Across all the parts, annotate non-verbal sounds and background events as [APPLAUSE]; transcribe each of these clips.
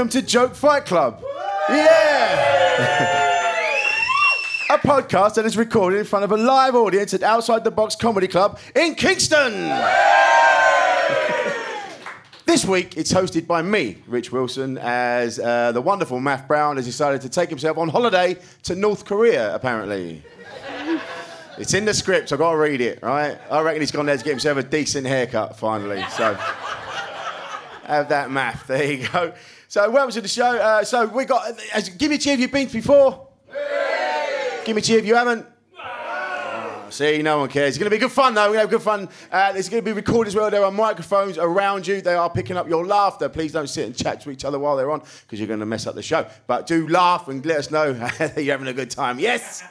welcome to Joke Fight Club. Yeah! [LAUGHS] a podcast that is recorded in front of a live audience at Outside the Box Comedy Club in Kingston. [LAUGHS] This week, it's hosted by me, Rich Wilson, as uh, the wonderful Matt Brown has decided to take himself on holiday to North Korea, apparently. [LAUGHS] It's in the script, I've got to read it, right? I reckon he's gone there to get himself a decent haircut, finally. So, have that Matt. There you go. So, welcome to the show. Uh, so, we got. Uh, give me a cheer if you've been before. Give me a cheer if you haven't. See, no one cares. It's going to be good fun, though. We're going to have good fun. Uh, it's going to be recorded as well. There are microphones around you. They are picking up your laughter. Please don't sit and chat to each other while they're on because you're going to mess up the show. But do laugh and let us know [LAUGHS] that you're having a good time. Yes?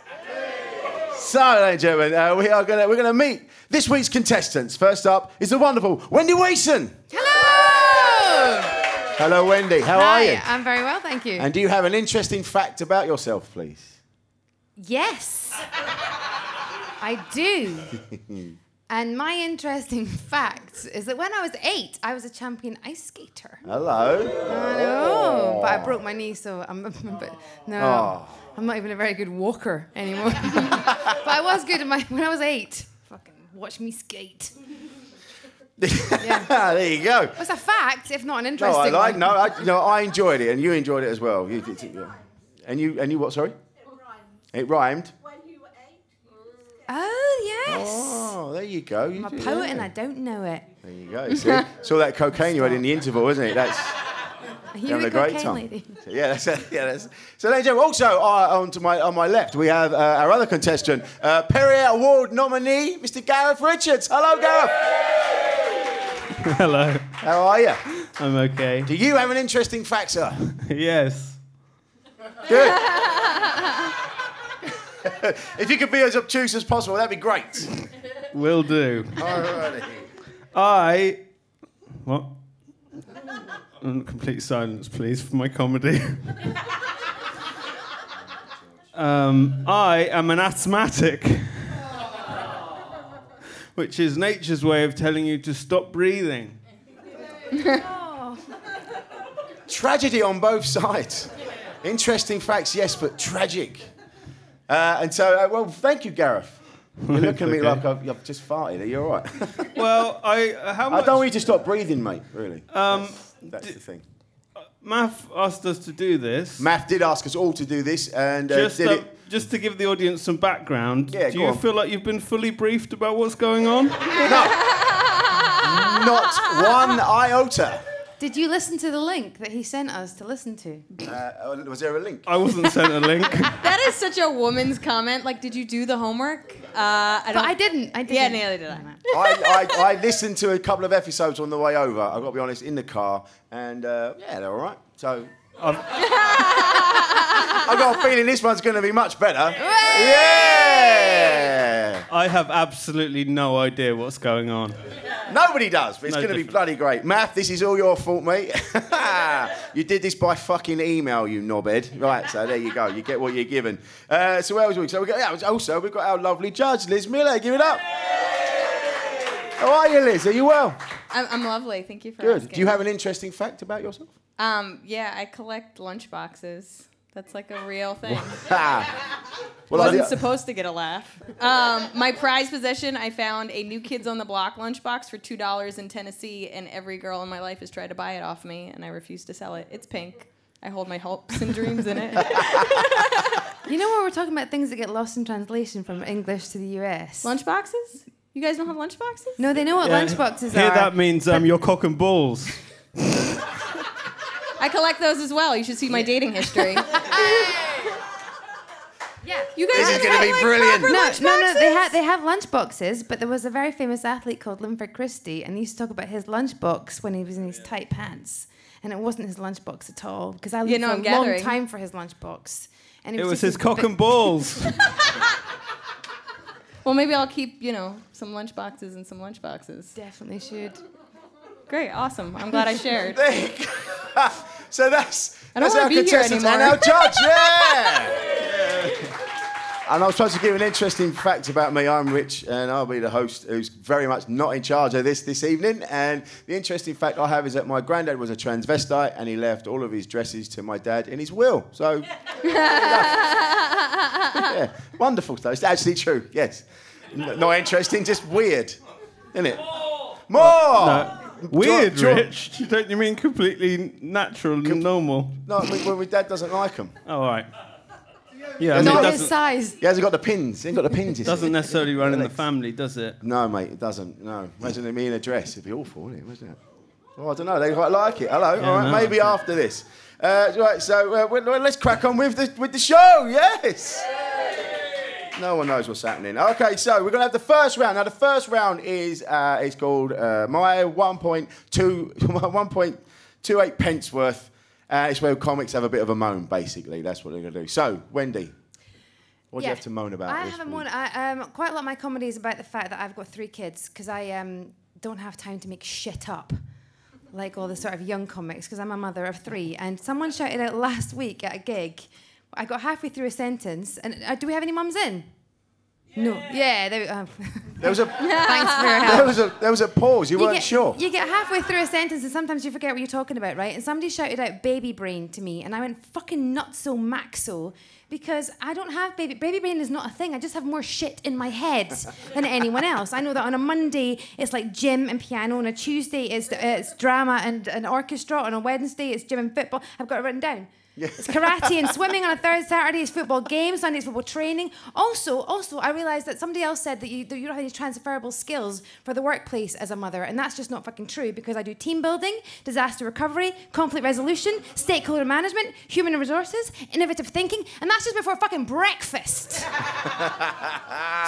So, ladies and gentlemen, uh, we are going to, we're going to meet this week's contestants. First up is the wonderful Wendy Wason. Hello! Hello, Wendy. How Hi, are you? I'm very well, thank you. And do you have an interesting fact about yourself, please? yes, I do. [LAUGHS] and my interesting [LAUGHS] fact is that when I was eight, I was a champion ice skater. Hello. Hello. know, but I oh. broke my knee, so I'm a bit, no, Oh. I'm not even a very good walker anymore. [LAUGHS] but I was good in my, when I was eight. Fucking watch me skate. [LAUGHS] there you go. What's a fact, if not an interesting. No, interesting I like. one? No, I, no, I enjoyed it, and you enjoyed it as well. You, did- yeah. and you, and you, what? Sorry. It rhymed. Oh yes, Oh, there you go. You I'm a poet yeah. and I don't know it. There you go. See, it's all that cocaine you had in the interval, isn't it? That's [LAUGHS] Are you having a a great time. lady? Yeah, that's [LAUGHS] yeah. That's, so, ladies and gentlemen, also uh, on to my on my left, we have uh, our other contestant, uh, Perrier Award nominee, Mr. Gareth Richards. Hello, Gareth. [LAUGHS] Hello, How are you? I'm okay. Do you have an interesting fact, sir? [LAUGHS] yes. Good. [LAUGHS] if you could be as obtuse as possible, that'd be great. Will do. Alrighty. I. What? Mm, Complete silence, please, for my comedy. um, I am an asthmatic, which is nature's way of telling you to stop breathing. [LAUGHS] Tragedy on both sides. Interesting facts, yes, but tragic. Uh, and so, uh, well, thank you, Gareth. [LAUGHS] You're looking at me Okay. like I've, I've just farted. Are you all right? [LAUGHS] Well, I. uh, How I don't want you to stop breathing, mate, really. Um, That's the thing. Matt asked us to do this. Matt did ask us all to do this, and uh, just, did uh, it. Just to give the audience some background, Yeah, do you on. feel like you've been fully briefed about what's going on? [LAUGHS] No. Not one iota. Did you listen to the link that he sent us to listen to? Uh, was there a link? I wasn't sent a link. [LAUGHS] That is such a woman's comment. Like, did you do the homework? Uh, I But don't. I didn't. I didn't. Yeah, neither did I. I, I, I listened to a couple of episodes on the way over. I've got to be honest, in the car, and uh, yeah, they're all right. So. I've, I've got a feeling this one's going to be much better. Yeah! I have absolutely no idea what's going on. Nobody does, but it's No going to be difference. bloody great. Matt, this is all your fault, mate. [LAUGHS] you did this by fucking email, you knobhead. Right, so there you go. You get what you're given. Uh, so where was we? So we got yeah, also we've got our lovely judge, Liz Miller. Give it up. How are you, Liz? Are you well? I'm, I'm lovely. Thank you for Good. asking. Do you have an interesting fact about yourself? Um, yeah, I collect lunch boxes. That's like a real thing. [LAUGHS] Well, Wasn't supposed to get a laugh. Um, my prized possession, I found a new Kids on the Block lunchbox for two dollars in Tennessee, and every girl in my life has tried to buy it off me, and I refuse to sell it. It's pink. I hold my hopes and dreams in it. You know when we're talking about things that get lost in translation from English to the US? Lunchboxes? You guys don't have lunchboxes? no, they know what Yeah, lunchboxes Here are. that means um, your cock and balls. [LAUGHS] I collect those as well. You should see my dating history. [LAUGHS] yeah. You guys This is gonna be like, brilliant. No, no, no. They boxes? had they have lunch boxes, but there was a very famous athlete called Linford Christie, and he used to talk about his lunchbox when he was in his tight pants, and it wasn't his lunchbox at all because I looked Yeah, no, for I'm a long gathering. time for his lunchbox, and It was just his cock big- and balls. [LAUGHS] Well, maybe I'll keep, you know, some lunch boxes and some lunch boxes. Definitely should. Great, awesome. I'm glad I shared. [LAUGHS] There you go. so that's I don't that's wanna our be here contestants and our judge. Yeah. yeah. [LAUGHS] And I was supposed to give an interesting fact about me. I'm Rich, and I'll be the host who's very much not in charge of this this evening. And the interesting fact I have is that my granddad was a transvestite, and he left all of his dresses to my dad in his will. So, [LAUGHS] yeah, wonderful stuff. It's actually true. Yes, N- not interesting, just weird, isn't it? More. No. Weird, John- Rich. Don't you mean completely natural and normal? No, I mean, well, my dad doesn't like them. Oh, all right. Yeah, I mean, it Not his doesn't, size. He hasn't got the pins. He ain't got the pins. you see. doesn't necessarily run in the family, does it? No, mate, it doesn't. No. Imagine me in a dress. It'd be awful, wouldn't it? Wouldn't it? Oh, I don't know. They quite like it. Hello. All right. no, maybe after this. Uh, right. So uh, well, well, let's crack on with the with the show. Yes. No one knows what's happening. Okay, so we're gonna have the first round. Now the first round is uh, it's called uh, my 1.2 [LAUGHS] 1.28 pence worth. Uh, it's where comics have a bit of a moan, basically. That's what they're gonna do. So, Wendy, what do you have to moan about? I have a week? moan. I, um, quite a lot of my comedy is about the fact that I've got three kids because I um, don't have time to make shit up like all the sort of young comics because I'm a mother of three. And someone shouted out last week at a gig. I got halfway through a sentence, and uh, do we have any mums in? No. Yeah. There, we- um, There was a [LAUGHS] thanks for your [LAUGHS] help. there was a there was a pause. You, weren't get, sure. You get halfway through a sentence and sometimes you forget what you're talking about, right? And somebody shouted out baby brain to me, and I went fucking nutso maxo because I don't have baby baby brain is not a thing. I just have more shit in my head [LAUGHS] than anyone else. I know that on a Monday it's like gym and piano, on a Tuesday it's, it's drama and an orchestra, on a Wednesday it's gym and football. I've got it written down. It's karate and swimming on a Thursday, Saturday is football games, Sunday is football training. Also, also, I realised that somebody else said that you, that you don't have any transferable skills for the workplace as a mother, and that's just not fucking true because I do team building, disaster recovery, conflict resolution, stakeholder management, human resources, innovative thinking, and that's just before fucking breakfast. [LAUGHS]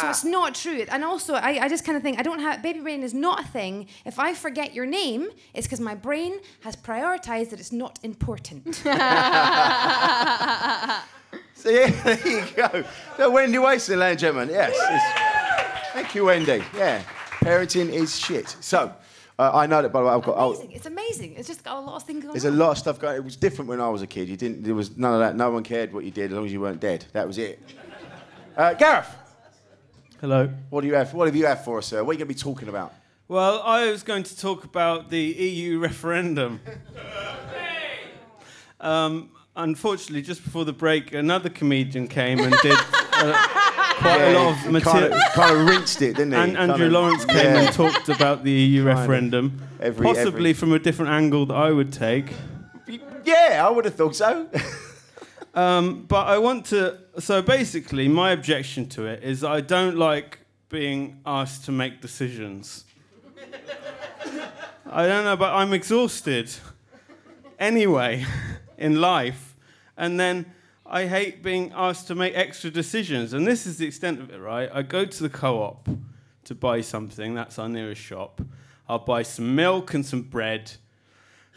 so it's not true. And also, I, I just kind of think I don't have baby brain is not a thing. If I forget your name, it's because my brain has prioritized that it's not important. [LAUGHS] [LAUGHS] So yeah, there you go. So Wendy Wason, ladies and gentlemen. Yes. it's- Thank you, Wendy. Yeah. Parenting is shit. So uh, I know that by the way I've got. oh, amazing. It's amazing. It's just got a lot of things going on. there's on. a lot of stuff going. It was different when I was a kid. You didn't. There was none of that. No one cared what you did as long as you weren't dead. That was it. Uh, Gareth, Hello. what do you have? What have you have for us, sir? What are you going to be talking about? Well, I was going to talk about the EU referendum. [LAUGHS] Um, unfortunately, just before the break, another comedian came and did uh, quite a lot of kind material. of, kind of rinsed it, didn't he? And Andrew of- Lawrence came yeah. and talked about the EU Kind referendum, Every- possibly every- from a different angle that I would take. Yeah, I would have thought so. [LAUGHS] Um, but I want to. So basically, my objection to it is I don't like being asked to make decisions. [LAUGHS] I don't know, but I'm exhausted anyway in life. And then I hate being asked to make extra decisions. And this is the extent of it, right? I go to the co op to buy something, that's our nearest shop. I'll buy some milk and some bread,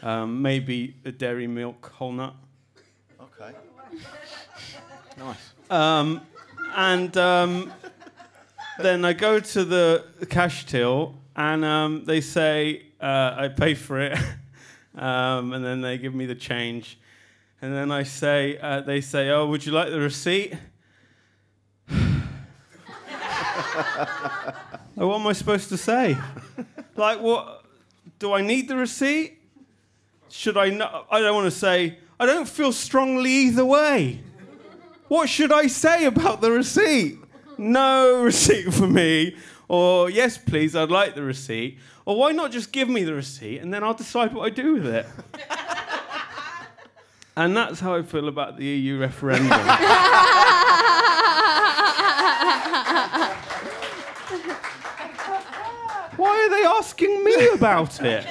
um, maybe a dairy milk whole nut. okay. [LAUGHS] Nice. Um, and um, then I go to the cash till, and um, they say uh, I pay for it, [LAUGHS] um, and then they give me the change, and then I say uh, they say, "Oh, would you like the receipt?" [LAUGHS] What am I supposed to say? like, what? Do I need the receipt? Should I? Not, I don't want to say. I don't feel strongly either way. What should I say about the receipt? No receipt for me. Or, yes, please, I'd like the receipt. Or, why not just give me the receipt and then I'll decide what I do with it? [LAUGHS] and that's how I feel about the EU referendum. [LAUGHS] why are they asking me about it?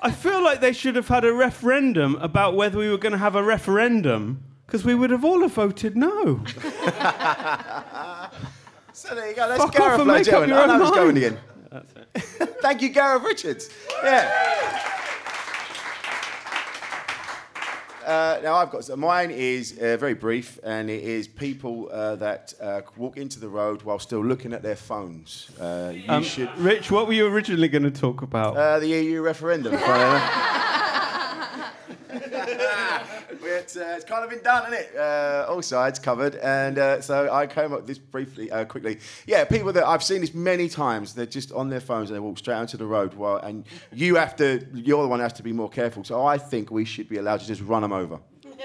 I feel like they should have had a referendum about whether we were going to have a referendum because we would have all have voted no. [LAUGHS] So there you go. That's Fuck off Gareth, and make up and your oh, gentlemen. I own know he's going again. That's it. [LAUGHS] Thank you, Gareth Richards. Yeah. Uh, now I've got so mine is uh, very brief, and it is people uh, that uh, walk into the road while still looking at their phones. Uh, you Um, should. Rich, what were you originally going to talk about? Uh, the EU referendum. funny enough. It's, uh, it's kind of been done, isn't it? Uh, all sides covered. And uh, so I came up with this briefly, uh, quickly. Yeah, people that I've seen this many times, they're just on their phones and they walk straight onto the road. While, and you have to, you're the one who has to be more careful. So I think we should be allowed to just run them over. [LAUGHS]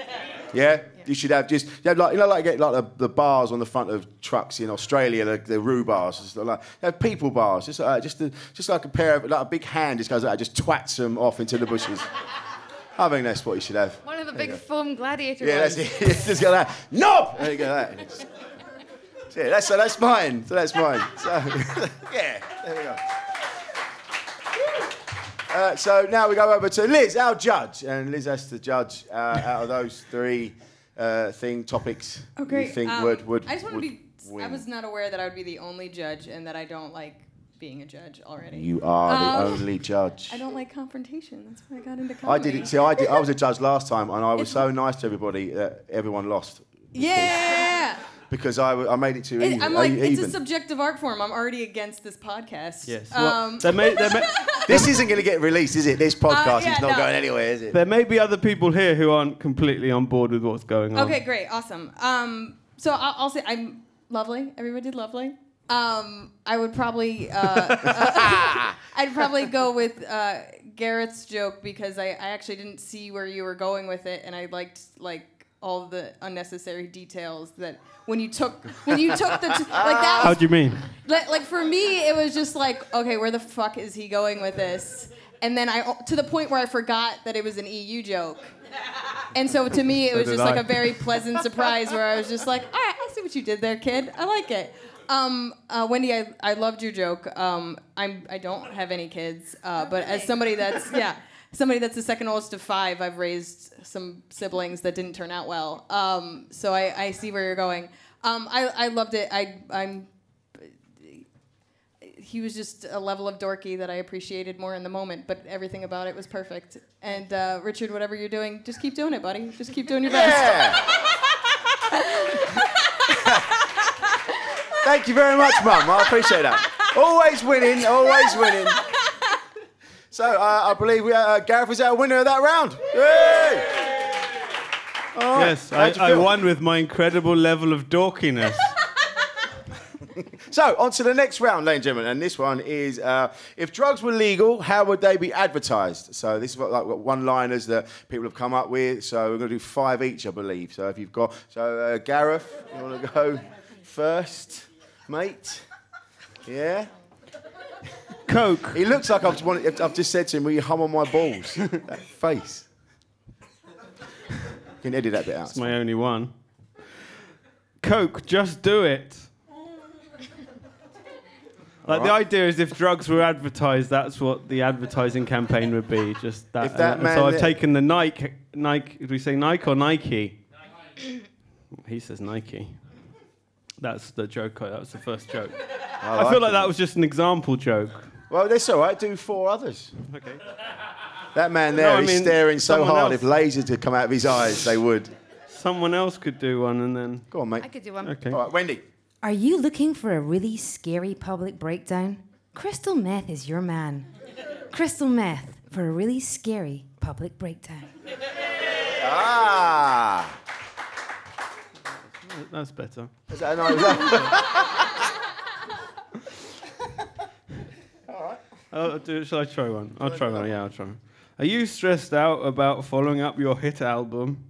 Yeah? You should have just, you have like, you know, like, get like the, the bars on the front of trucks in Australia, the, the roo bars, just like, you have people bars, just, uh, just, a, just like a pair of, like a big hand just goes like that, just twats them off into the bushes. [LAUGHS] I think that's what you should have. One of the big foam gladiator Yeah, ones. that's it. [LAUGHS] just go that. No! There you go, that. It's- [LAUGHS] Yeah, that's, so that's mine. So that's mine. So, [LAUGHS] yeah, there we go. Uh, so now we go over to Liz, our judge, and Liz has to judge uh, out of those three uh, thing topics. Oh, great. You think Um, would would I just want to would be. I was not aware that I would be the only judge, and that I don't like being a judge already. You are the Um, only judge. I don't like confrontation. That's why I got into comedy. I did it. See, I, did, I was a judge last time, and I was so nice to everybody that everyone lost Yeah. because I made it too It- even. I'm like, e- it's a subjective art form. I'm already against this podcast. Yes. Well, Um, there, may, there, may, [LAUGHS] This isn't going to get released, is it? This podcast Uh, yeah, is not no. going anywhere, is it? there may be other people here who aren't completely on board with what's going on. Okay, great, awesome. Um, so I'll, I'll say I'm lovely. Everybody did lovely. Um, I would probably, uh, [LAUGHS] uh, [LAUGHS] I'd probably go with uh, Garrett's joke because I, I actually didn't see where you were going with it, and I liked like all the unnecessary details that when you took when you took the t- like that How was do you mean? like, like for me, it was just like, okay, where the fuck is he going with this? And then I, to the point where I forgot that it was an EU joke. And so to me, it was did just like a very pleasant surprise where I was just like, all right, I see what you did there, kid. I like it. Um, uh, Wendy, I, I loved your joke. Um, I'm, I don't have any kids, uh, but as somebody [LAUGHS] that's, yeah, somebody that's the second oldest of five, I've raised some siblings that didn't turn out well. Um, so I, I see where you're going. Um, I, I loved it. I, I'm he was just a level of dorky that I appreciated more in the moment, but everything about it was perfect. And uh, Richard, whatever you're doing, just keep doing it, buddy. Just keep doing your best. Yeah. [LAUGHS] Thank you very much, Mum. I appreciate that. Always winning, always winning. So uh, I believe we, uh, Gareth is our winner of that round. Yay! All right. Yes, I, How'd you I feel? won with my incredible level of dorkiness. [LAUGHS] So, on to the next round, ladies and gentlemen, and this one is uh, if drugs were legal, how would they be advertised? So, this is what, like one liners that people have come up with. So, we're going to do five each, I believe. So, if you've got, so uh, Gareth, you want to go first, mate? Yeah? Coke. He looks like I've just, wanted, I've just said to him, Will you hum on my balls? [LAUGHS] that face. You can edit that bit out. It's my only one. Coke, just do it. Like the idea is, if drugs were advertised, that's what the advertising campaign would be. Just that. If that and man so I've taken the Nike. Nike. Do we say Nike or Nike? he says Nike. That's the joke. That was the first joke. [LAUGHS] I, feel like that was just an example joke. Well, that's all right. Do four others. Okay. That man there No, I mean, staring so hard. else- If lasers had come out of his eyes, they would. Someone else could do one, and then. Go on, mate. I could do one. Okay. All right, Wendy. Are you looking for a really scary public breakdown? Crystal meth is your man. Crystal meth for a really scary public breakdown. Ah. That's better. Is that, no, is that, [LAUGHS] Oh, do, shall I try one? I'll try one. Yeah, I'll try one. Are you stressed out about following up your hit album?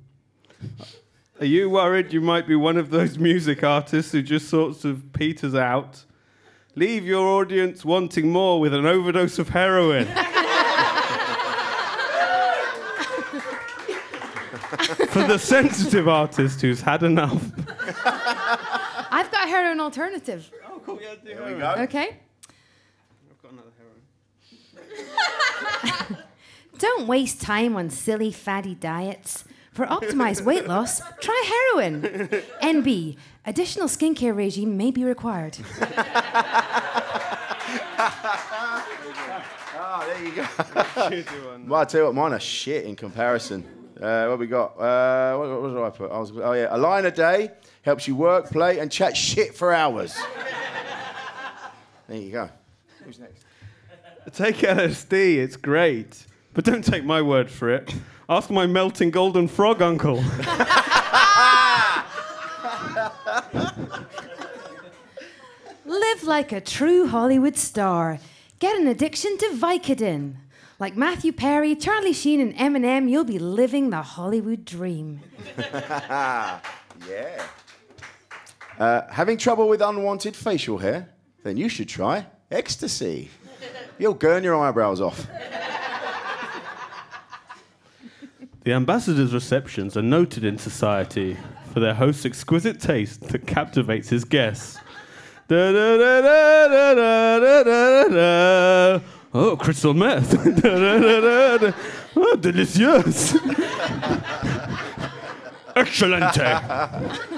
Are you worried you might be one of those music artists who just sorts of peters out? Leave your audience wanting more with an overdose of heroin. [LAUGHS] For the sensitive artist who's had enough. [LAUGHS] I've got a heroin alternative. Oh, cool. Yeah, do there we go. Okay? I've got another heroin. [LAUGHS] Don't waste time on silly fatty diets. For optimized weight loss, try heroin. [LAUGHS] NB, additional skincare regime may be required. Ah, there you go. well, I tell you what, mine are shit in comparison. Uh, what we got? Uh, what, what did I put? I was, oh yeah, a line a day helps you work, play, and chat shit for hours. [LAUGHS] there you go. Who's next? Take LSD, it's great. But don't take my word for it. Ask my melting golden frog uncle. [LAUGHS] Live like a true Hollywood star. Get an addiction to Vicodin. Like Matthew Perry, Charlie Sheen, and Eminem, you'll be living the Hollywood dream. [LAUGHS] [LAUGHS] Yeah. Uh, having trouble with unwanted facial hair? Then you should try ecstasy. You'll gurn your eyebrows off. The ambassador's receptions are noted in society for their host's exquisite taste that captivates his guests. Da, da, da, Oh, crystal meth. [LAUGHS] Da, da, da, da, da. Oh, delicious. [LAUGHS] Excelente.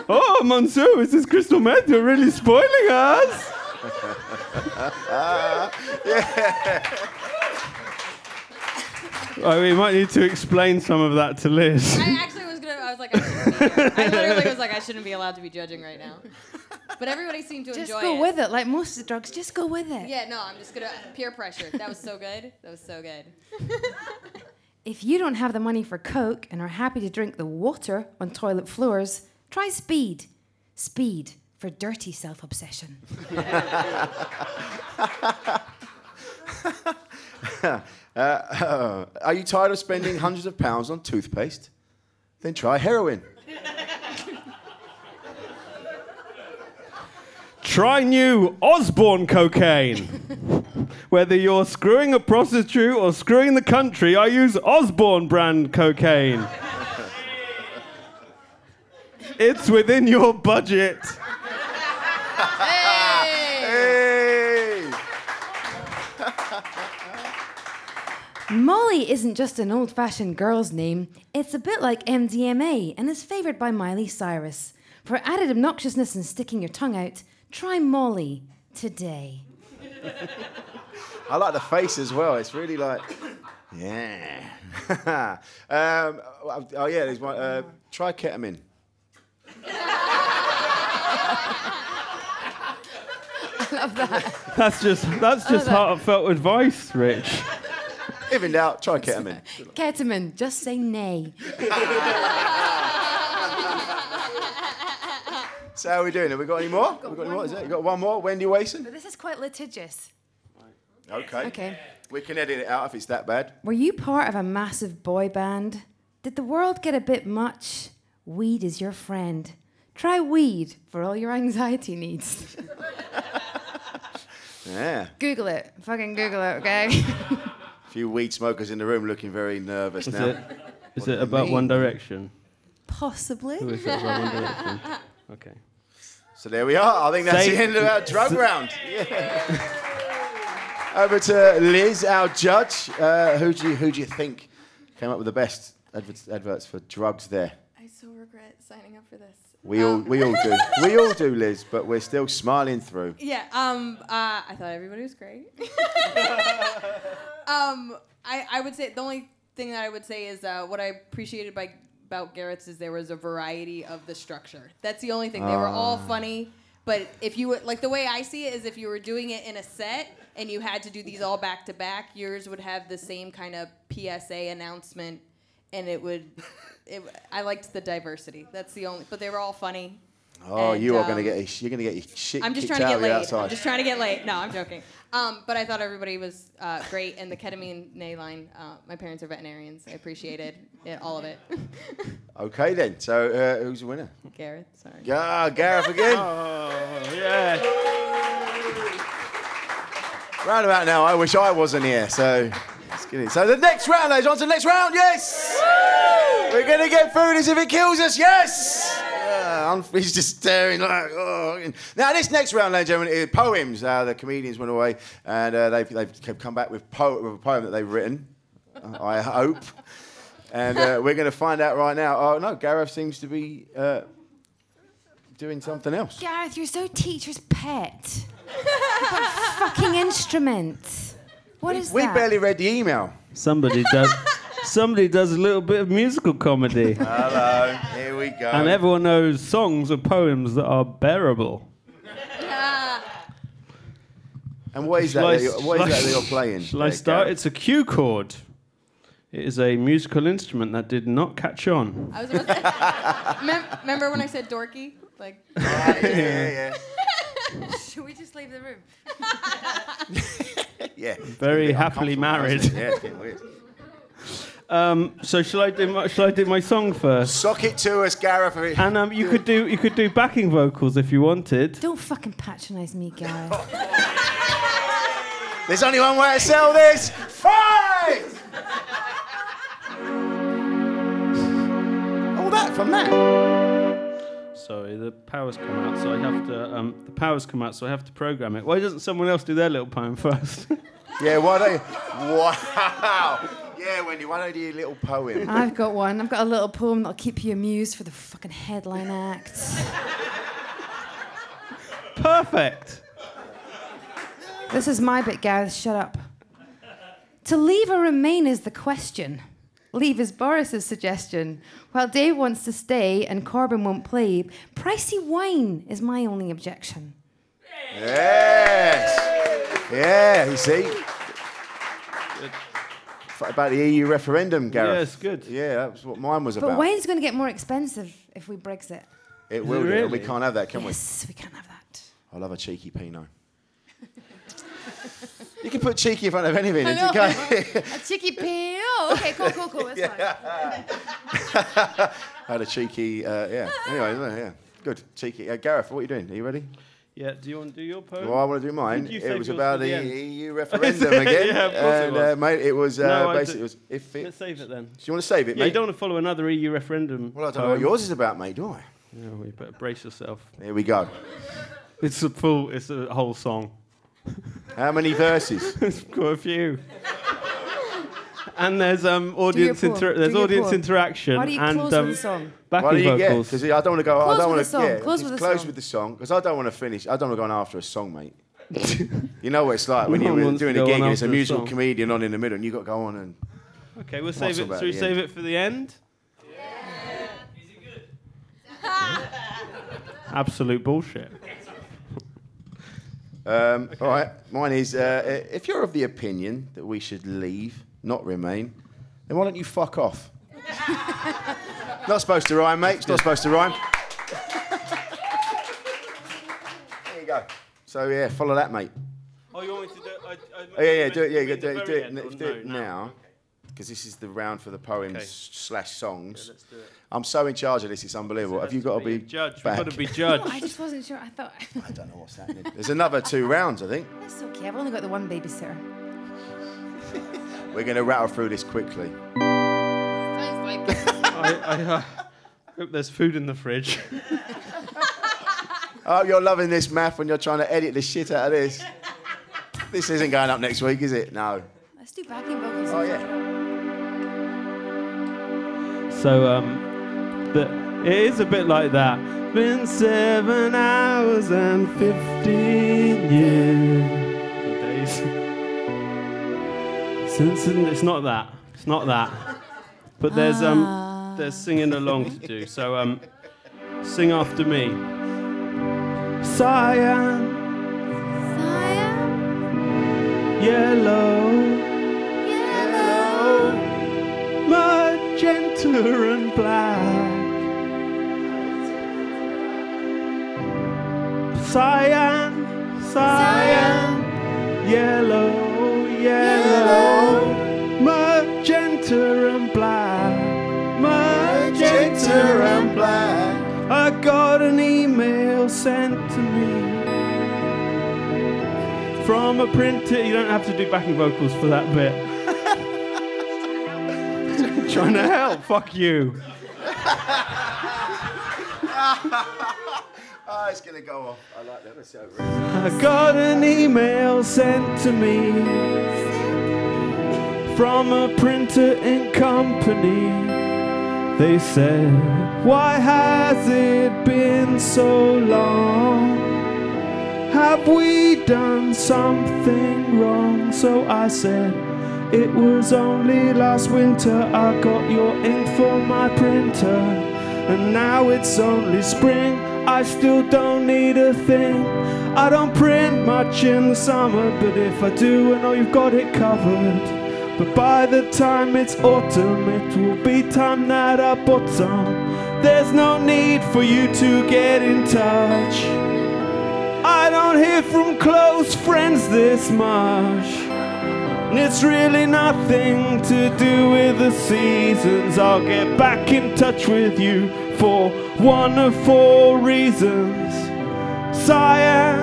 Oh, Monsieur, is this crystal meth? You're really spoiling us. [LAUGHS] Oh, we might need to explain some of that to Liz. I actually was gonna. I was like, I, shouldn't be, I literally was like, I shouldn't be allowed to be judging right now. But everybody seemed to Just enjoy it. Just go with it. Like most of the drugs, just go with it. Yeah, no, I'm just gonna peer pressure. That was so good. That was so good. [LAUGHS] If you don't have the money for Coke and are happy to drink the water on toilet floors, try speed. Speed for dirty self obsession. [LAUGHS] Uh, are you tired of spending hundreds of pounds on toothpaste? Then try heroin. Try new Osborne cocaine. [LAUGHS] Whether you're screwing a prostitute or screwing the country, I use Osborne brand cocaine. [LAUGHS] it's within your budget. Hey! [LAUGHS] Molly isn't just an old fashioned girl's name, it's a bit like MDMA and is favoured by Miley Cyrus. For added obnoxiousness and sticking your tongue out, try Molly today. [LAUGHS] I like the face as well. It's really like, yeah. [LAUGHS] um, oh yeah, there's one. Uh, try ketamine. [LAUGHS] I love that. That's just that's just heartfelt advice, Rich. If in doubt, try ketamine. Ketamine, just say nay. So how are we doing? Have we got any more? Have we got any more? Is it? You got one more? Wendy Wason? But this is quite litigious. Okay. Okay. We can edit it out if it's that bad. Were you part of a massive boy band? Did the world get a bit much? Weed is your friend. Try weed for all your anxiety needs. [LAUGHS] Yeah. Google it. Fucking Google it, okay? A [LAUGHS] [LAUGHS] few weed smokers in the room looking very nervous Is now. it is it about One Direction? Possibly. Who is it about One Direction? Okay. So there we are. I think that's Say- the end of our drug round. Yeah. Over to Liz, our judge. Uh, who do you who do you think came up with the best adverts, adverts for drugs there? I so regret signing up for this. We all we all do. [LAUGHS] We all do, Liz, but we're still smiling through. Yeah. Um. Uh. I thought everybody was great. [LAUGHS] um. I. I would say the only thing that I would say is uh, what I appreciated by about Garrett's is there was a variety of the structure. That's the only thing. They were all ah. funny. But if you would like the way I see it is if you were doing it in a set and you had to do these all back to back, yours would have the same kind of PSA announcement, and it would. It, I liked the diversity. That's the only. But they were all funny. Oh, And, you are um, going to get a- you're going to get your shit I'm just kicked trying to out get late. outside. I'm just trying to get late. No, I'm joking. Um, but I thought everybody was uh, great, and the ketamine nay line. Uh, my parents are veterinarians. I appreciated it, all of it. [LAUGHS] Okay then. So uh, who's the winner? Gareth, sorry. Yeah, Gareth again. [LAUGHS] Oh yeah. Round about now, I wish I wasn't here. So, let's get it. So the next round, ladies, on to the next round. Yes, we're gonna get food as if it kills us. Yes. Yeah, [LAUGHS] I'm- he's just staring like. Oh. Now this next round, ladies and gentlemen, is poems. Uh, the comedians went away, and uh, they've, they've come back with, po- with a poem that they've written. uh, I hope. And uh, we're going to find out right now. Oh no, Gareth seems to be uh, doing something else. Gareth, you're so teacher's pet. what fucking instrument? What is We that? We barely read the email. Somebody does. Somebody does a little bit of musical comedy, [LAUGHS] Hello, here we go. and everyone knows songs or poems that are bearable. And what is that? Shall I- that you're, what is shall I- that that you're playing? Shall I there, start? Gareth? It's a QChord. It is a musical instrument that did not catch on. I was about to Mem- remember when I said dorky? Like, [LAUGHS] yeah, yeah, [LAUGHS] Should we just leave the room? yeah. yeah. Very It's a bit happily married. Yeah, it's getting weird. Um, so shall I do my, shall I do my song first? Sock it to us, Gareth. And um, you could do you could do backing vocals if you wanted. Don't fucking patronise me, Gareth. [LAUGHS] There's only one way to sell this. Fight! All that from that. Sorry, the power's come out, so I have to. Um, the power's come out, so I have to program it. Why doesn't someone else do their little poem first? [LAUGHS] Yeah, why don't you? Wow. Yeah, Wendy, why don't you do a little poem? [LAUGHS] I've got one. I've got a little poem that'll keep you amused for the fucking headline act. Perfect. This is my bit, Gareth. Shut up. To leave or remain is the question. Leave is Boris's suggestion. While Dave wants to stay and Corbyn won't play, pricey wine is my only objection. Yes. Yeah, you see. F- About the EU referendum, Gareth. Yes, good. Yeah, that's what mine was But about. wine's going to get more expensive if we Brexit. it will do. really? We can't have that, can yes, we can't have that. I love a cheeky Pinot. [LAUGHS] you can put cheeky in front of anything. I it's [LAUGHS] okay. A cheeky peel. Okay, cool, cool, cool. That's fine. I [LAUGHS] had a cheeky, uh, yeah. Anyway, yeah. Good. Cheeky. Uh, Gareth, what are you doing? Are you ready? Yeah. Do you want to do your poem? Well, I want to do mine. You It was about the end? EU [LAUGHS] referendum again. Yeah, of course it and, was. Uh, mate, it was uh, No, basically it was if it. Let's save it then. Do you want to save it, Yeah, mate? you don't want to follow another EU referendum. Well, I don't know what yours is about, mate. Do I? Yeah, well, you better brace yourself. Here we go. It's a full. It's a whole song. How many verses? [LAUGHS] It's got a few. And there's um audience poem. inter- Do there's your audience poem. interaction Why do you and close um, with the song? backing Why do you get? vocals. Because I don't want to go. I don't with want the to. song, Yeah, close with the close song. with the song because I don't want to finish. I don't want to go on after a song, mate. [LAUGHS] you know what it's like when No one you're wants to doing a go gig on and it's a after a musical song. comedian on in the middle, and you have got to go on and. okay, we'll save it. about Should we the save it for the end? Yeah. Is it good? [LAUGHS] Absolute bullshit. Um, All right, mine is uh, if you're of the opinion that we should leave, not remain, then why don't you fuck off? [LAUGHS] not supposed to rhyme, mate. It's not supposed to rhyme. there you go. So yeah, follow that, mate. Oh, you want me to do it? I, I, Oh, yeah, yeah, do it. Yeah, you you do it. Do very it, end or do it now, because this is the round for the poems Okay. slash songs. let's do it. I'm so in charge of this. It's unbelievable. Have you got to be judged? back? We've got to be judged. I just wasn't sure. I thought. [LAUGHS] I don't know what's happening. There's another two rounds, I think. That's okay. I've only got the one babysitter. We're going to rattle through this quickly. Sounds like. I, I uh, hope there's food in the fridge. Oh, you're loving this Matt when you're trying to edit the shit out of this. This isn't going up next week, is it? No. Let's do backing vocals. Oh, yeah. So um, the, it is a bit like that. Been seven hours and fifteen years. Since it's not that. It's not that. But there's um, there's singing along to do. So um, sing after me. Cyan, yellow, magenta and black. Cyan, cyan, yellow, yellow, and black. I got an email sent to me from a printer. You don't have to do backing vocals for that bit. [LAUGHS] Trying to help. Fuck you. Oh, [LAUGHS] it's to go off. I like that. Over. I got an email sent to me from a printer in company. They said, Why has it been so long? Have we done something wrong? So I said, It was only last winter I got your ink for my printer. And now it's only spring, I still don't need a thing. I don't print much in the summer, but if I do, I know you've got it covered. But by the time it's autumn, it will be time that I bought some. There's no need for you to get in touch. I don't hear from close friends this much. And it's really nothing to do with the seasons. I'll get back in touch with you for one of four reasons cyan,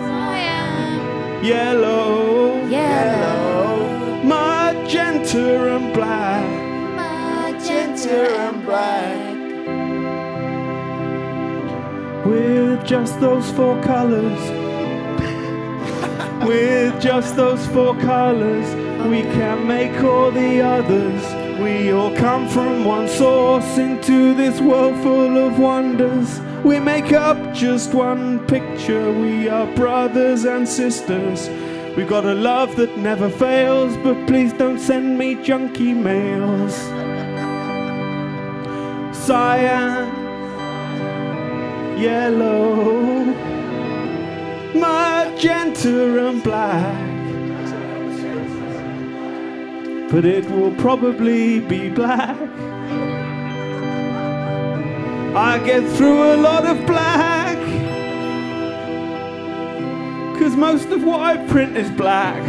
Cyan, yellow, yellow, magenta, and black. and black. With just those four colors. With just those four colors, we can make all the others. We all come from one source into this world full of wonders. We make up just one picture. We are brothers and sisters. We got a love that never fails, but please don't send me junk emails. Cyan, yellow, magenta, and black. But it will probably be black. I get through a lot of black. Cause most of what I print is black.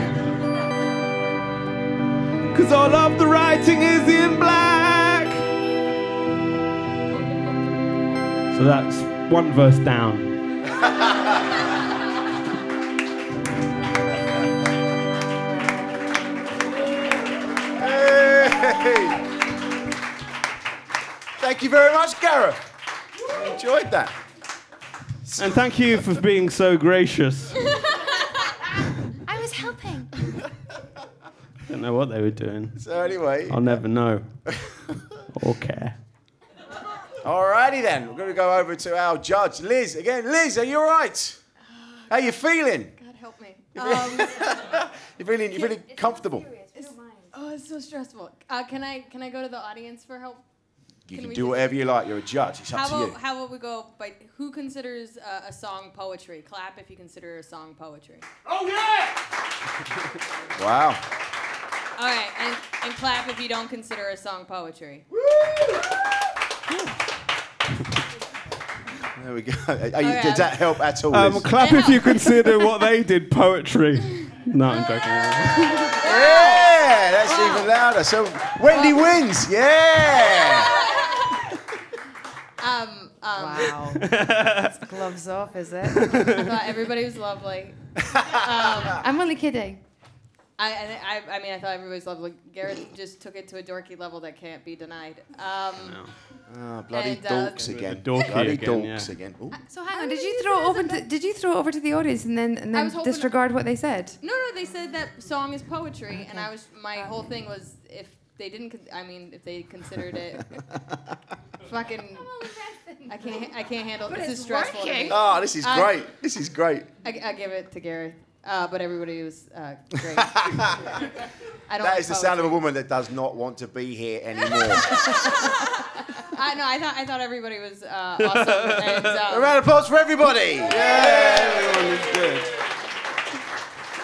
Cause all of the writing is in black. So that's one verse down. Thank you very much, Gareth. Enjoyed that. And thank you for being so gracious. [LAUGHS] I was helping. Don't know what they were doing. So anyway, I'll never know. [LAUGHS] or care. alrighty then. We're going to go over to our judge, Liz. Again, Liz, are you all right? How you feeling? God help me. [LAUGHS] Um, You feeling? you're feeling comfortable? oh, it's so stressful. Uh, can I can I go to the audience for help? You Can can do whatever you like. You're a judge. It's up How to about you. how about we go by who considers uh, a song poetry? Clap if you consider a song poetry. Oh yeah! [LAUGHS] wow. All right, and, and clap if you don't consider a song poetry. Woo! There we go. Are you- Okay. Did that help at all? Um, Liz? clap if you consider what they did poetry. [LAUGHS] No, I'm joking. yeah, that's even louder. So Wendy wins. Yeah. Um, um, [LAUGHS] Wow. gloves off, is it? I thought everybody was lovely. [LAUGHS] I'm only kidding. I, I, I- I mean, I thought everybody was lovely. Garrett just took it to a dorky level that can't be denied. Um, Oh, bloody And, uh, dorks again. dorky bloody again, dorks yeah. again. Ooh. So hang on, did you throw over to, did you throw over to the audience and then and then disregard what they said? No, no, they said that song is poetry, and I was my whole thing was if they didn't, con- I mean, if they considered it, [LAUGHS] fucking, I can't, I can't handle. But this it's is stressful. to working. me. Oh, this is I- great. This is great. I, I give it to Gareth, uh, but everybody was uh, great. [LAUGHS] I don't. That like is the sound of a poetry. woman that does not want to be here anymore. [LAUGHS] I know. I thought I thought everybody was uh, awesome. And, A um, round of applause for everybody. Yeah, everyone is good.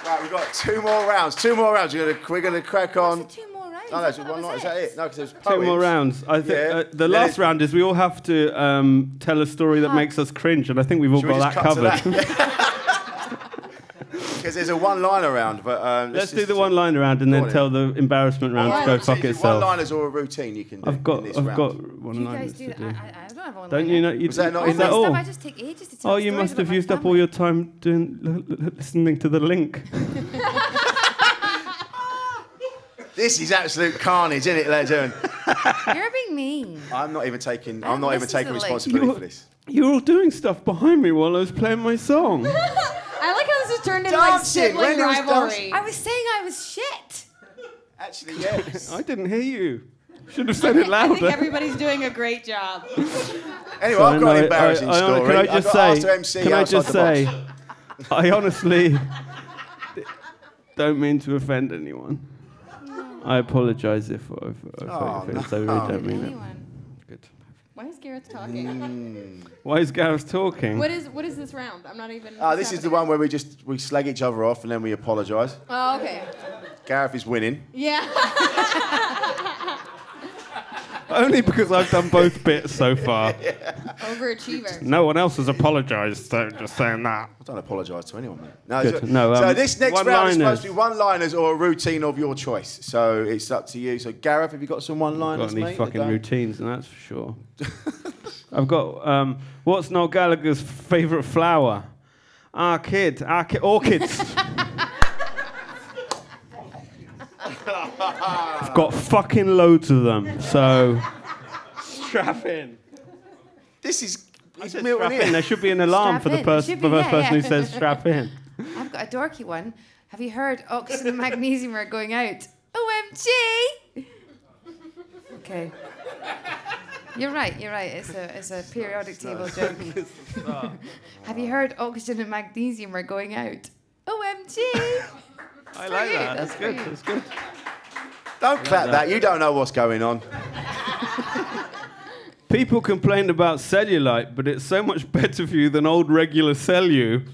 Right, we've got two more rounds. Two more rounds. We're gonna, we're gonna crack on. Two more rounds. Oh, no, I it's one that night. Is that it? No, because there's Two poems. more rounds. I think Yeah. uh, the Then last it- round is we all have to um, tell a story that Huh. makes us cringe, and I think we've all Should we got just that cut to covered. that? [LAUGHS] Because there's a one-liner round, but um, Let's do the one line round and Go then on tell the embarrassment round to go fuck itself. One-liners or a routine you can do I've got, in this I've round. got one You line guys to do do. that. I, I, I don't have one. Don't you know? You Was that not is in that all? I just take ages to tell Oh, you stories must about have my used up family. all your time doing l- [LAUGHS] l- listening to the link. [LAUGHS] This is absolute carnage, isn't it, ladies? [LAUGHS] You're being mean. I'm not even taking. I I'm not even listened to taking the link. responsibility You're- for this. You're all doing stuff behind me while I was playing my song. [LAUGHS] I like how this has turned into like Dancing, sibling Wendy was rivalry. I was saying I was shit. Actually, yes. I didn't hear you. Should have said it I think louder. everybody's doing a great job. [LAUGHS] Anyway, I've got I- an embarrassing I- I- story. Can I just got say? asked to MC Can I outside just the say? I honestly don't mean to offend anyone. I apologise if, if, if, Oh, if it's, I really don't mean it. Anyone. Good. Why is Gareth talking? Why is Gareth talking? What is what is this round? I'm not even. Ah, this is the one where we just we slag each other off and then we apologise. Oh, okay. Gareth is winning. Yeah. [LAUGHS] [LAUGHS] Only because I've done both bits so far. [LAUGHS] Overachiever. No one else has apologised, so just saying that. I don't apologise to anyone, mate. No, Good. So, No, so um, this next round is supposed to be one-liners or a routine of your choice. So it's up to you. So Gareth, have you got some one-liners, Got any mate? fucking that routines, and that's for sure. [LAUGHS] I've got. Um, what's Noel Gallagher's favourite flower? Ah, kid. Ah, ki- orchids. Got fucking loads of them, so strap in. This is. He's Said strap in. here. There should be an alarm Strap for the, in. pers- Should the first yeah, person who says strap in. I've got a dorky one. Have you heard oxygen and magnesium are going out? OMG! Okay. You're right, you're right. It's a, it's a periodic table joke. [LAUGHS] Have you heard oxygen and magnesium are going out? OMG! I like you, that. that's That's good. you. That's good. Don't clap that. You don't know what's going on. People complained about cellulite, but it's so much better for you than old regular cellu.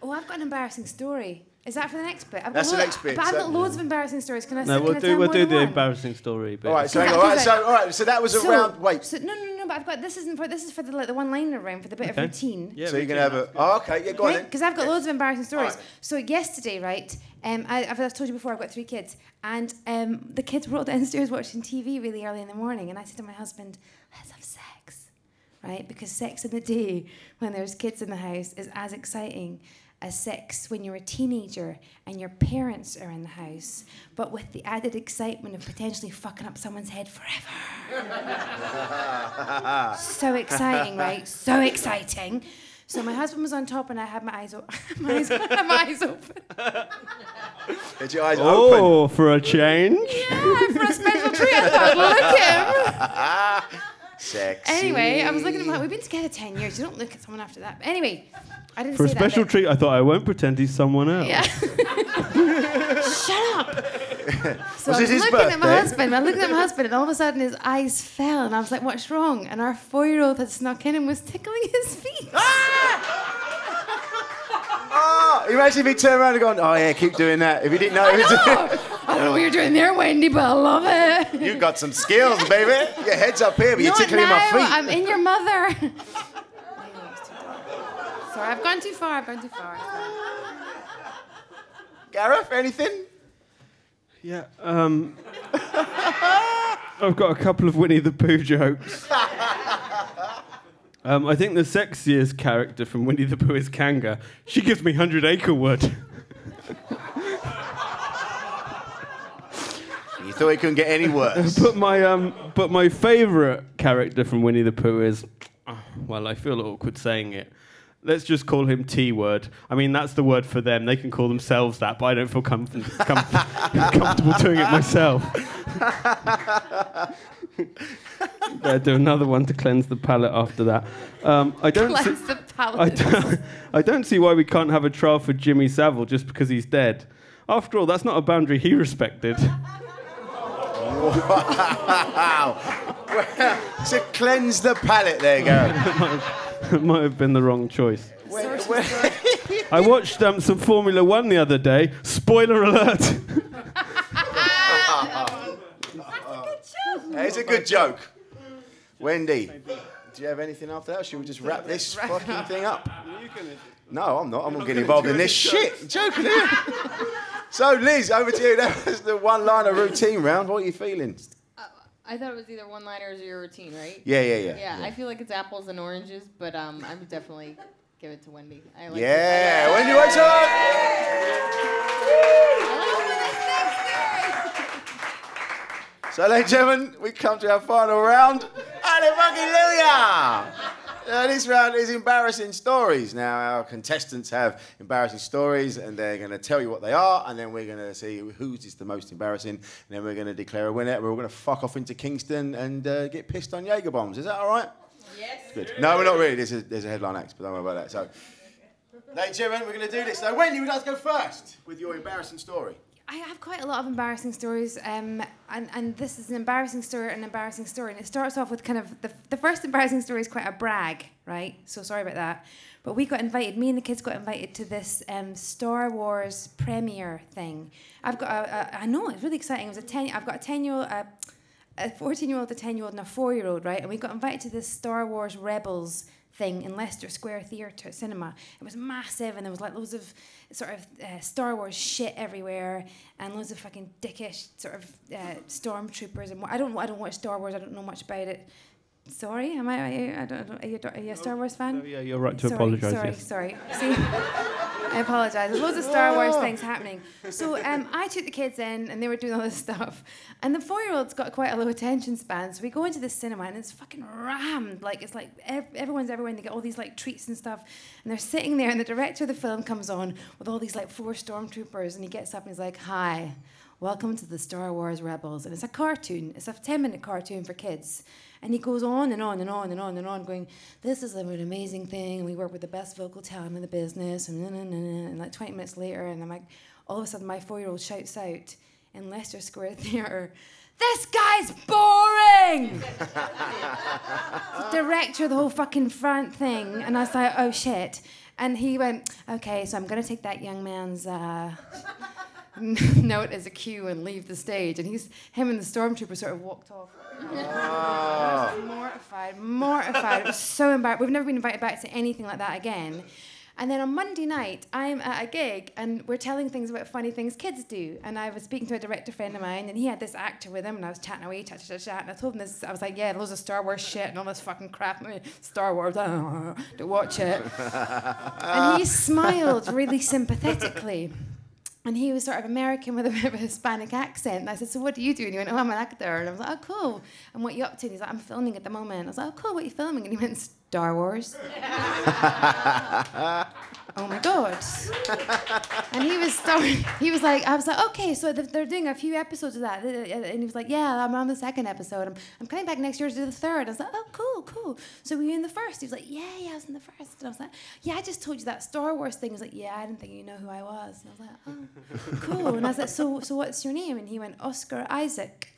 Oh, I've got an embarrassing story. Is that for the next bit? I've That's got the lo- next bit, But I've got loads of embarrassing stories. Can I? No, can we'll I do tell we'll more do the one? embarrassing story bit. All right. So, hang on, all right. So, all right. So that was a So- round. Wait. So no, no, no. But I've got this isn't for this is for the like, the one-liner round for the bit Okay. of routine. Yeah, so you're gonna can. have a. Oh, okay. Yeah. Go on. Because I've got loads of embarrassing stories. Alright. So yesterday, right, um, I, I've, I've told you before, I've got three kids, and um, the kids were all [LAUGHS] downstairs watching TV really early in the morning, and I said to my husband, "Let's have sex," right? Because sex in the day when there's kids in the house is as exciting as sex when you're a teenager and your parents are in the house, but with the added excitement of potentially fucking up someone's head forever. [LAUGHS] so exciting, right? So exciting. So my husband was on top, and I had my eyes, o- [LAUGHS] my eyes, my eyes open. [LAUGHS] Get your eyes oh, open. Oh, for a change. Yeah, for a special treat, I thought, look him. Sexy. Anyway, I was looking at him like, we've been together 10 years. You don't look at someone after that. But anyway, I didn't For a special that. treat, I thought I won't pretend he's someone else. Yeah. [LAUGHS] Shut up. [LAUGHS] So Was I it his looking at my husband. I looked at my husband, and all of a sudden his eyes fell, and I was like, "What's wrong?" And our four-year-old had snuck in and was tickling his feet. Ah! Oh, imagine if he turned around and gone, oh yeah, keep doing that. If he didn't know, he was Oh, I don't know what you're doing there, Wendy, but I love it. You've got some skills, baby. Your head's up here, but you're Not tickling my feet. I'm in your mother. Sorry, I've gone too far. I've gone too far. Gareth, anything? Yeah. Um, I've got a couple of Winnie the Pooh jokes. [LAUGHS] Um, I think the sexiest character from Winnie the Pooh is Kanga. She gives me Hundred Acre Wood. [LAUGHS] You thought it couldn't get any worse. [LAUGHS] but my um, but my favourite character from Winnie the Pooh is, well, I feel awkward saying it. Let's just call him T word. I mean, that's the word for them. They can call themselves that, but I don't feel comf- com- [LAUGHS] comfortable doing it myself. [LAUGHS] Better do another one to cleanse the palate after that. Um, I don't. see- Cleanse the I don't, I don't see why we can't have a trial for Jimmy Savile just because he's dead. After all, that's not a boundary he respected. To cleanse the palate there, go. it [LAUGHS] might have been the wrong choice. Where- where- I watched um, some Formula One the other day. Spoiler alert. It's a good joke. Wendy, do you have anything after that? Or should we just wrap this fucking thing up? No, I'm not. I'm not getting involved in this shit. Joking here. [LAUGHS] So, Liz, over to you. That was the one-liner routine round. What are you feeling? I thought it was either one-liners or your routine, right? Yeah, yeah, yeah. Yeah, I feel like it's apples and oranges, but um, I would definitely give it to Wendy. I like Yeah, It. Wendy Whiteside. So, ladies and gentlemen, we come to our final round. Hallelujah! Uh, this round is embarrassing stories. Now, our contestants have embarrassing stories, and they're going to tell you what they are, and then we're going to see whose is the most embarrassing, and then we're going to declare a winner. We're all going to fuck off into Kingston and uh, get pissed on Jaeger bombs. Is that all right? Yes. Good. No, we're not really. There's a, there's a headline act, but don't worry about that. So, ladies and gentlemen, we're going to do this. So, Wendy, would like to go first with your embarrassing story. I have quite a lot of embarrassing stories, um, and, and this is an embarrassing story, an embarrassing story, and it starts off with kind of the, the first embarrassing story is quite a brag, right? So sorry about that. But we got invited, me and the kids got invited to this um, Star Wars premiere thing. I've got a, a, I know it's really exciting. It was a ten. I've got a ten year old, a, a fourteen year old, a ten year old, and a four year old, right? And we got invited to this Star Wars Rebels thing in Leicester Square Theatre Cinema. It was massive, and there was like loads of sort of uh, Star Wars shit everywhere, and loads of fucking dickish sort of uh, stormtroopers. And I don't, I don't watch Star Wars. I don't know much about it. Sorry, am I? Are you, I don't, are you, are you a Star Wars fan? Oh, yeah, you're right to sorry, apologise. Sorry, yes. sorry. See, [LAUGHS] I apologise. There's loads of Star Wars things happening. So um, I took the kids in, and they were doing all this stuff. And the four-year-old's got quite a low attention span, so we go into the cinema, and it's fucking rammed. Like it's like ev- everyone's everywhere, and they get all these like treats and stuff. And they're sitting there, and the director of the film comes on with all these like four stormtroopers, and he gets up and he's like, "Hi." Welcome to the Star Wars Rebels. And it's a cartoon. It's a 10 minute cartoon for kids. And he goes on and on and on and on and on, going, This is an amazing thing. We work with the best vocal talent in the business. And, na, na, na, na. and like 20 minutes later, and I'm like, all of a sudden, my four year old shouts out in Leicester Square [LAUGHS] Theatre, This guy's boring! [LAUGHS] Director of the whole fucking front thing. And I was like, Oh shit. And he went, Okay, so I'm going to take that young man's. Uh, [LAUGHS] note as a cue and leave the stage. And he's him and the stormtrooper sort of walked off. I ah. was [LAUGHS] mortified, mortified. It was so embarrassing. We've never been invited back to anything like that again. And then on Monday night, I'm at a gig and we're telling things about funny things kids do. And I was speaking to a director friend of mine, and he had this actor with him, and I was chatting away, chat, chat, chat. And I told him this. I was like, "Yeah, loads of Star Wars shit and all this fucking crap. Star Wars, [LAUGHS] to watch it." and he smiled really sympathetically. And he was sort of American with a [LAUGHS] bit of a Hispanic accent. And I said, So what do you do? And he went, Oh, I'm an actor. And I was like, Oh, cool. And what are you up to? And he's like, I'm filming at the moment. I was like, Oh, cool. What are you filming? And he went, Star Wars. [LAUGHS] oh my God. and he was starting, he was like, I was like, Okay, so they're doing a few episodes of that. And he was like, Yeah, I'm on the second episode. I'm, I'm coming back next year to do the third. I was like, Oh, cool, cool. So were you in the first? He was like, Yeah, yeah, I was in the first. And I was like, Yeah, I just told you that Star Wars thing. He was like, Yeah, I didn't think you know who I was. And I was like, Oh cool. And I was like, so, so what's your name? And he went, Oscar Isaac.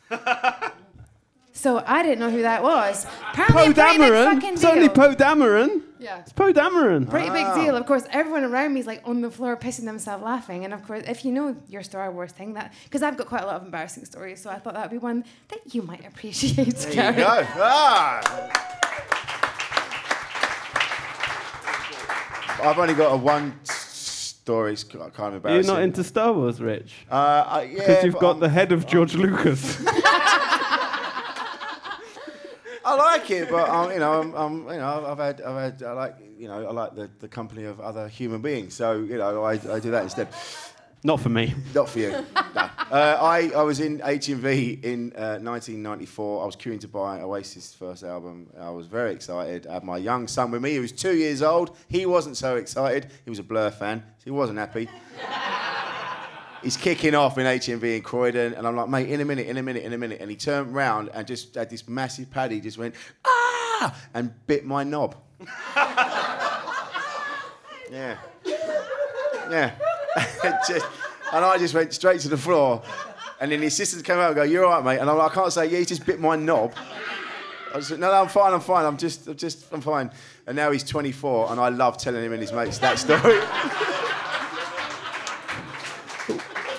so I didn't know who that was. Apparently, Poe a pretty big Dameron. It's only. Poe Dameron. Yeah. It's Poe Dameron. Pretty big deal. Of course, everyone around me is like on the floor pissing themselves laughing. And of course, if you know your Star Wars thing, that because I've got quite a lot of embarrassing stories, so I thought that would be one that you might appreciate. There Gary. you go. Ah. I've only got a one s- story. It's kind of You're embarrassing. not into Star Wars, Rich? Uh, uh, yeah, Because you've got I'm- the head of George Lucas. [LAUGHS] I like it, but um, you know, I'm, I'm, you know, I've had, I've had, I like, you know, I like the, the company of other human beings. So you know, I, I do that instead. not for me. Not for you. no. Uh, I, I was in HMV in uh, 1994. I was queuing to buy Oasis' first album. I was very excited. I had my young son with me. He was two years old. He wasn't so excited. He was a Blur fan. So he wasn't happy. He's kicking off in HMV in Croydon, and I'm like, mate, in a minute, in a minute, in a minute. And he turned round and just had this massive paddy, just went, ah, and bit my knob. [LAUGHS] yeah. Yeah. [LAUGHS] just, and I just went straight to the floor. And then the assistants came out and go, You're all right, mate. And I'm like, I can't say, Yeah, he just bit my knob. I like, No, no, I'm fine, I'm fine. I'm just, I'm just, I'm fine. And now he's 24, and I love telling him and his mates that story. [LAUGHS]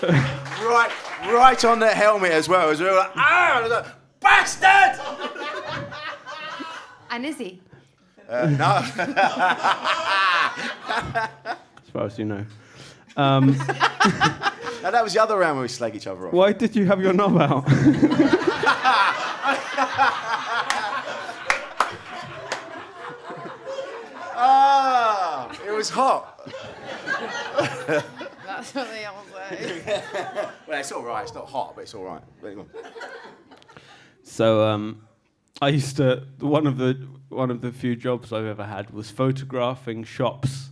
right, right on the helmet as well. As we were like, Ah! Like, Bastard! And is he? Uh, no. [LAUGHS] As far as you know. [LAUGHS] Um, no, that was the other round where we slag each other off. why did you have your knob out? [LAUGHS] Ah, it was hot. That's what they all say. [LAUGHS] Well, it's all right. It's not hot, but it's all right. But anyway. So um, I used to one of the one of the few jobs I've ever had was photographing shops.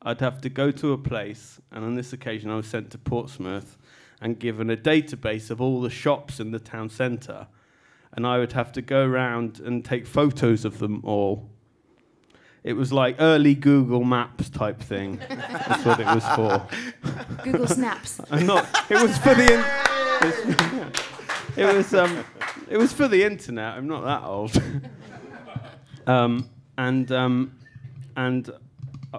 I'd have to go to a place, and on this occasion, I was sent to Portsmouth and given a database of all the shops in the town centre, and I would have to go around and take photos of them all. It was like early Google Maps type thing. That's what it was for. Google Snaps. [LAUGHS] I'm not. It was for the. In- it was um, it was for the internet. I'm not that old. [LAUGHS] um, and um, and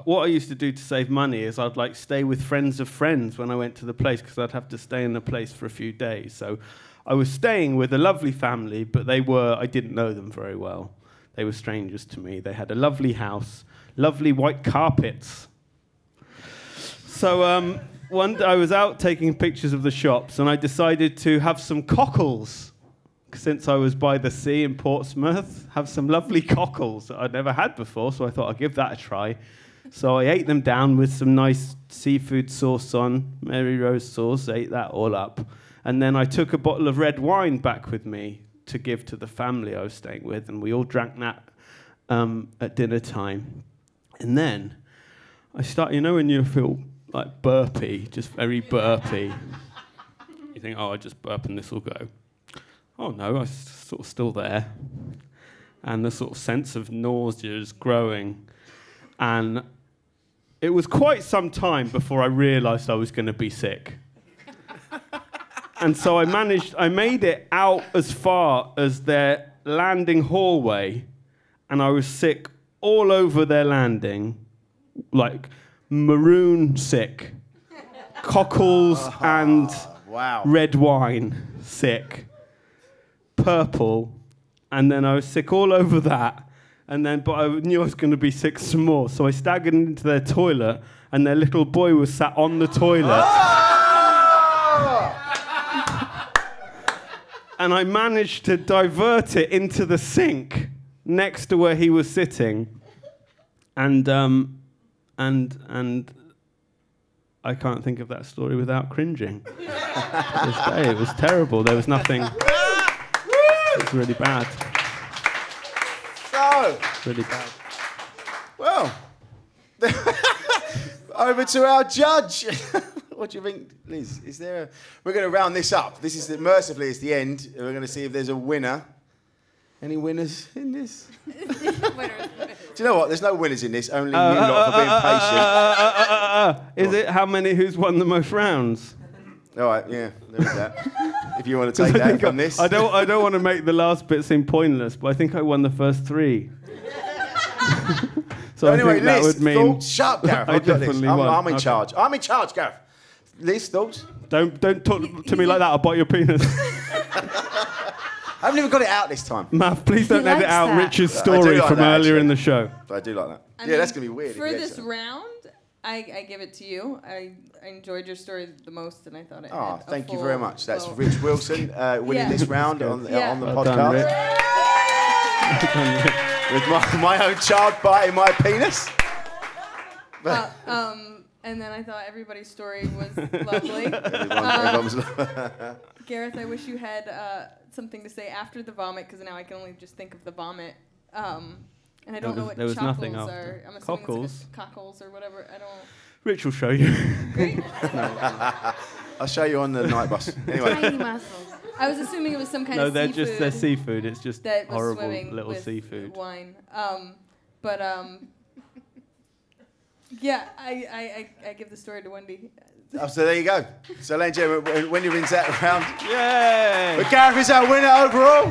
what I used to do to save money is I'd like stay with friends of friends when I went to the place because I'd have to stay in the place for a few days. So I was staying with a lovely family, but they were I didn't know them very well. They were strangers to me. They had a lovely house, lovely white carpets. So um, one I was out taking pictures of the shops, and I decided to have some cockles. Since I was by the sea in Portsmouth, have some lovely cockles that I'd never had before, so I thought I'd give that a try. So I ate them down with some nice seafood sauce on, Mary Rose sauce, ate that all up. And then I took a bottle of red wine back with me to give to the family I was staying with, and we all drank that um, at dinner time. And then I start, you know, when you feel like burpy, just very burpy. you think, oh, I just burp and this will go. Oh no, I'm sort of still there. And the sort of sense of nausea is growing. And it was quite some time before I realized I was going to be sick. And so I managed, I made it out as far as their landing hallway, and I was sick all over their landing, like maroon sick, cockles [LAUGHS] ah, and Wow. red wine sick, purple, and then I was sick all over that. And then, but I knew I was going to be sick some more, so I staggered into their toilet, and their little boy was sat on the toilet. [GASPS] Ah! And I managed to divert it into the sink next to where he was sitting, and um, and and I can't think of that story without cringing. day, it was terrible. There was nothing. It was really bad. So, Really bad. well, [LAUGHS] over to our judge. [LAUGHS] what do you think, Liz? Is there? A, we're going to round this up. This is the, mercifully it's the end. We're going to see if there's a winner. Any winners in this? [LAUGHS] Do you know what? There's no winners in this. Only you lot for being patient. Uh, uh, uh, uh, uh. Is it how many who's won the most rounds? All right, yeah, there is that. if you want to take that [LAUGHS] from I, this. I don't. I don't want to make the last bit seem pointless, but I think I won the first three. [LAUGHS] so anyway, I think that Liz, would mean. thoughts? Shut up, Gareth. I this. definitely I'm, won. I'm in Okay. charge. I'm in charge, Gareth. Liz, thoughts? Don't don't talk to me like that. I'll bite your penis. [LAUGHS] I haven't even got it out this time. Matt, please don't He edit likes out that. Richard's I do story like from that, earlier actually. in the show. But I do like that. I yeah, mean, that's going to be weird. if For he this gets it. round, I, I give it to you. I, I enjoyed your story the most, and I thought it. Oh, had a thank you full very much. That's flow. Rich Wilson uh, [LAUGHS] winning Yeah. this round on, the- Yeah. on the Well done, podcast with my, my own child biting my penis. Uh, um, and then I thought everybody's story [LAUGHS] was lovely. [LAUGHS] Everyone- everyone's- [LAUGHS] Gareth, I wish you had uh, something to say after the vomit, because now I can only just think of the vomit. Um, and I don't There know was- what there was chockles are. I'm assuming Cockles? it's like cockles or whatever. I don't. Rich will show you. Great. I'll show you on the night bus. Anyway, Tiny muscles. I was assuming it was some kind no, of they're seafood just they're seafood. It's just that was horrible swimming little with seafood. wine. Um, but um, yeah, I, I, I, I give the story to Wendy. oh, so there you go. So, ladies and gentlemen, Wendy wins that round. Yay! But Gareth is our winner overall.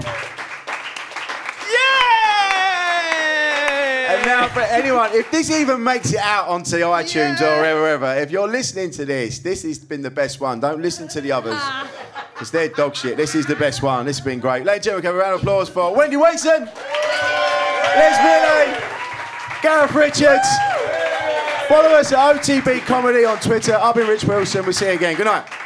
Yay! And now, for anyone, if this even makes it out onto iTunes or wherever, if you're listening to this, this has been the best one. Don't listen to the others. Ah. Because they're dog shit. This is the best one. This has been great. Ladies and gentlemen, give a round of applause for Wendy Wason, Les Millay, Gareth Richards. Follow us at OTB Comedy on Twitter. I've been Rich Wilson. We'll see you again. Good night.